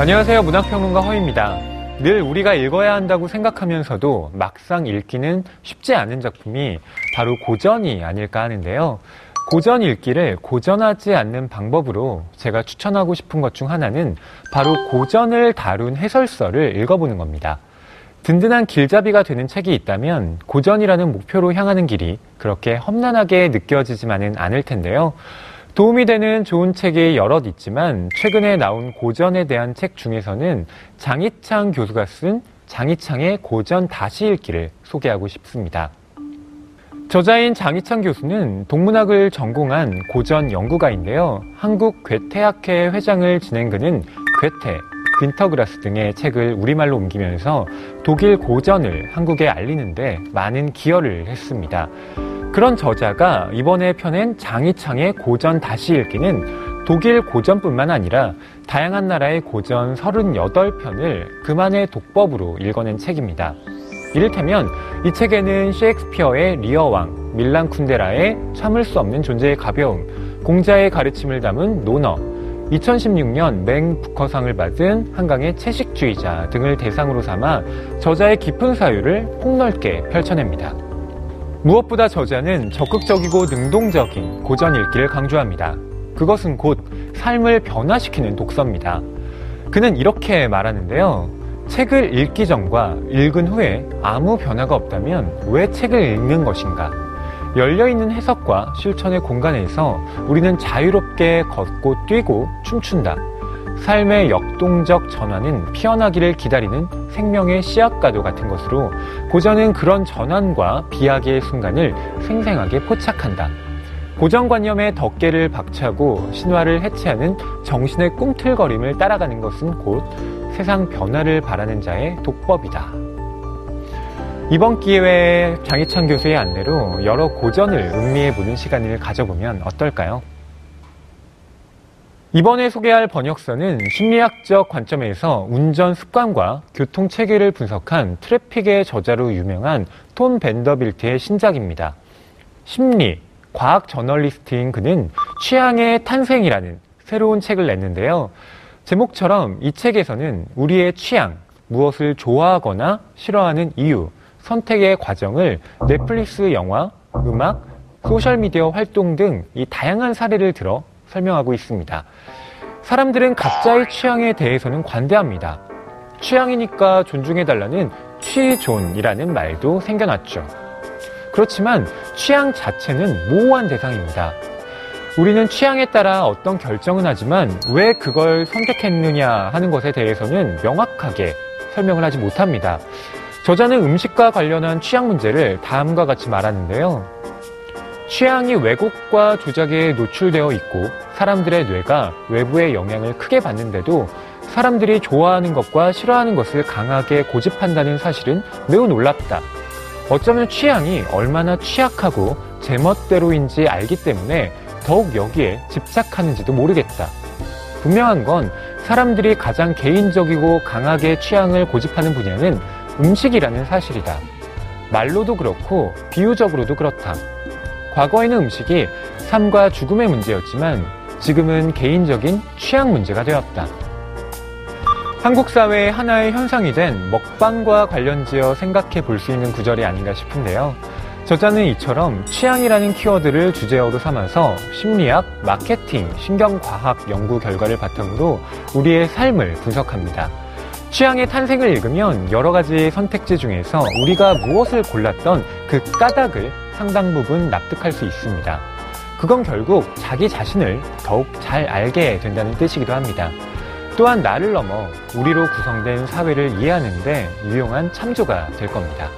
안녕하세요. 문학평론가 허입니다. 늘 우리가 읽어야 한다고 생각하면서도 막상 읽기는 쉽지 않은 작품이 바로 고전이 아닐까 하는데요. 고전 읽기를 고전하지 않는 방법으로 제가 추천하고 싶은 것 중 하나는 바로 고전을 다룬 해설서를 읽어보는 겁니다. 든든한 길잡이가 되는 책이 있다면 고전이라는 목표로 향하는 길이 그렇게 험난하게 느껴지지만은 않을 텐데요. 도움이 되는 좋은 책이 여럿 있지만 최근에 나온 고전에 대한 책 중에서는 장희창 교수가 쓴 장희창의 고전 다시 읽기를 소개하고 싶습니다. 저자인 장희창 교수는 동문학을 전공한 고전 연구가인데요. 한국 괴테학회 회장을 지낸 그는 괴테, 빈터그라스 등의 책을 우리말로 옮기면서 독일 고전을 한국에 알리는데 많은 기여를 했습니다. 그런 저자가 이번에 펴낸 장희창의 고전 다시 읽기는 독일 고전뿐만 아니라 다양한 나라의 고전 38편을 그만의 독법으로 읽어낸 책입니다. 이를테면 이 책에는 셰익스피어의 리어왕, 밀란 쿤데라의 참을 수 없는 존재의 가벼움, 공자의 가르침을 담은 논어, 2016년 맹 부커상을 받은 한강의 채식주의자 등을 대상으로 삼아 저자의 깊은 사유를 폭넓게 펼쳐냅니다. 무엇보다 저자는 적극적이고 능동적인 고전 읽기를 강조합니다. 그것은 곧 삶을 변화시키는 독서입니다. 그는 이렇게 말하는데요. 책을 읽기 전과 읽은 후에 아무 변화가 없다면 왜 책을 읽는 것인가? 열려있는 해석과 실천의 공간에서 우리는 자유롭게 걷고 뛰고 춤춘다. 삶의 역동적 전환은 피어나기를 기다리는 생명의 씨앗과도 같은 것으로 고전은 그런 전환과 비약의 순간을 생생하게 포착한다. 고정관념의 덮개를 박차고 신화를 해체하는 정신의 꿈틀거림을 따라가는 것은 곧 세상 변화를 바라는 자의 독법이다. 이번 기회에 장희찬 교수의 안내로 여러 고전을 음미해보는 시간을 가져보면 어떨까요? 이번에 소개할 번역서는 심리학적 관점에서 운전 습관과 교통 체계를 분석한 트래픽의 저자로 유명한 톰 벤더빌트의 신작입니다. 심리, 과학 저널리스트인 그는 취향의 탄생이라는 새로운 책을 냈는데요. 제목처럼 이 책에서는 우리의 취향, 무엇을 좋아하거나 싫어하는 이유, 선택의 과정을 넷플릭스 영화, 음악, 소셜미디어 활동 등 이 다양한 사례를 들어 설명하고 있습니다. 사람들은 각자의 취향에 대해서는 관대합니다. 취향이니까 존중해달라는 취존이라는 말도 생겨났죠. 그렇지만 취향 자체는 모호한 대상입니다. 우리는 취향에 따라 어떤 결정은 하지만 왜 그걸 선택했느냐 하는 것에 대해서는 명확하게 설명을 하지 못합니다. 저자는 음식과 관련한 취향 문제를 다음과 같이 말하는데요. 취향이 왜곡과 조작에 노출되어 있고 사람들의 뇌가 외부의 영향을 크게 받는데도 사람들이 좋아하는 것과 싫어하는 것을 강하게 고집한다는 사실은 매우 놀랍다. 어쩌면 취향이 얼마나 취약하고 제멋대로인지 알기 때문에 더욱 여기에 집착하는지도 모르겠다. 분명한 건 사람들이 가장 개인적이고 강하게 취향을 고집하는 분야는 음식이라는 사실이다. 말로도 그렇고 비유적으로도 그렇다. 과거에는 음식이 삶과 죽음의 문제였지만 지금은 개인적인 취향 문제가 되었다. 한국 사회의 하나의 현상이 된 먹방과 관련지어 생각해 볼 수 있는 구절이 아닌가 싶은데요. 저자는 이처럼 취향이라는 키워드를 주제어로 삼아서 심리학, 마케팅, 신경과학 연구 결과를 바탕으로 우리의 삶을 분석합니다. 취향의 탄생을 읽으면 여러 가지 선택지 중에서 우리가 무엇을 골랐던 그 까닭을 상당 부분 납득할 수 있습니다. 그건 결국 자기 자신을 더욱 잘 알게 된다는 뜻이기도 합니다. 또한 나를 넘어 우리로 구성된 사회를 이해하는데 유용한 참조가 될 겁니다.